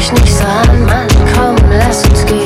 mich nicht so an, Mann, komm, lass uns gehen.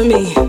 For me.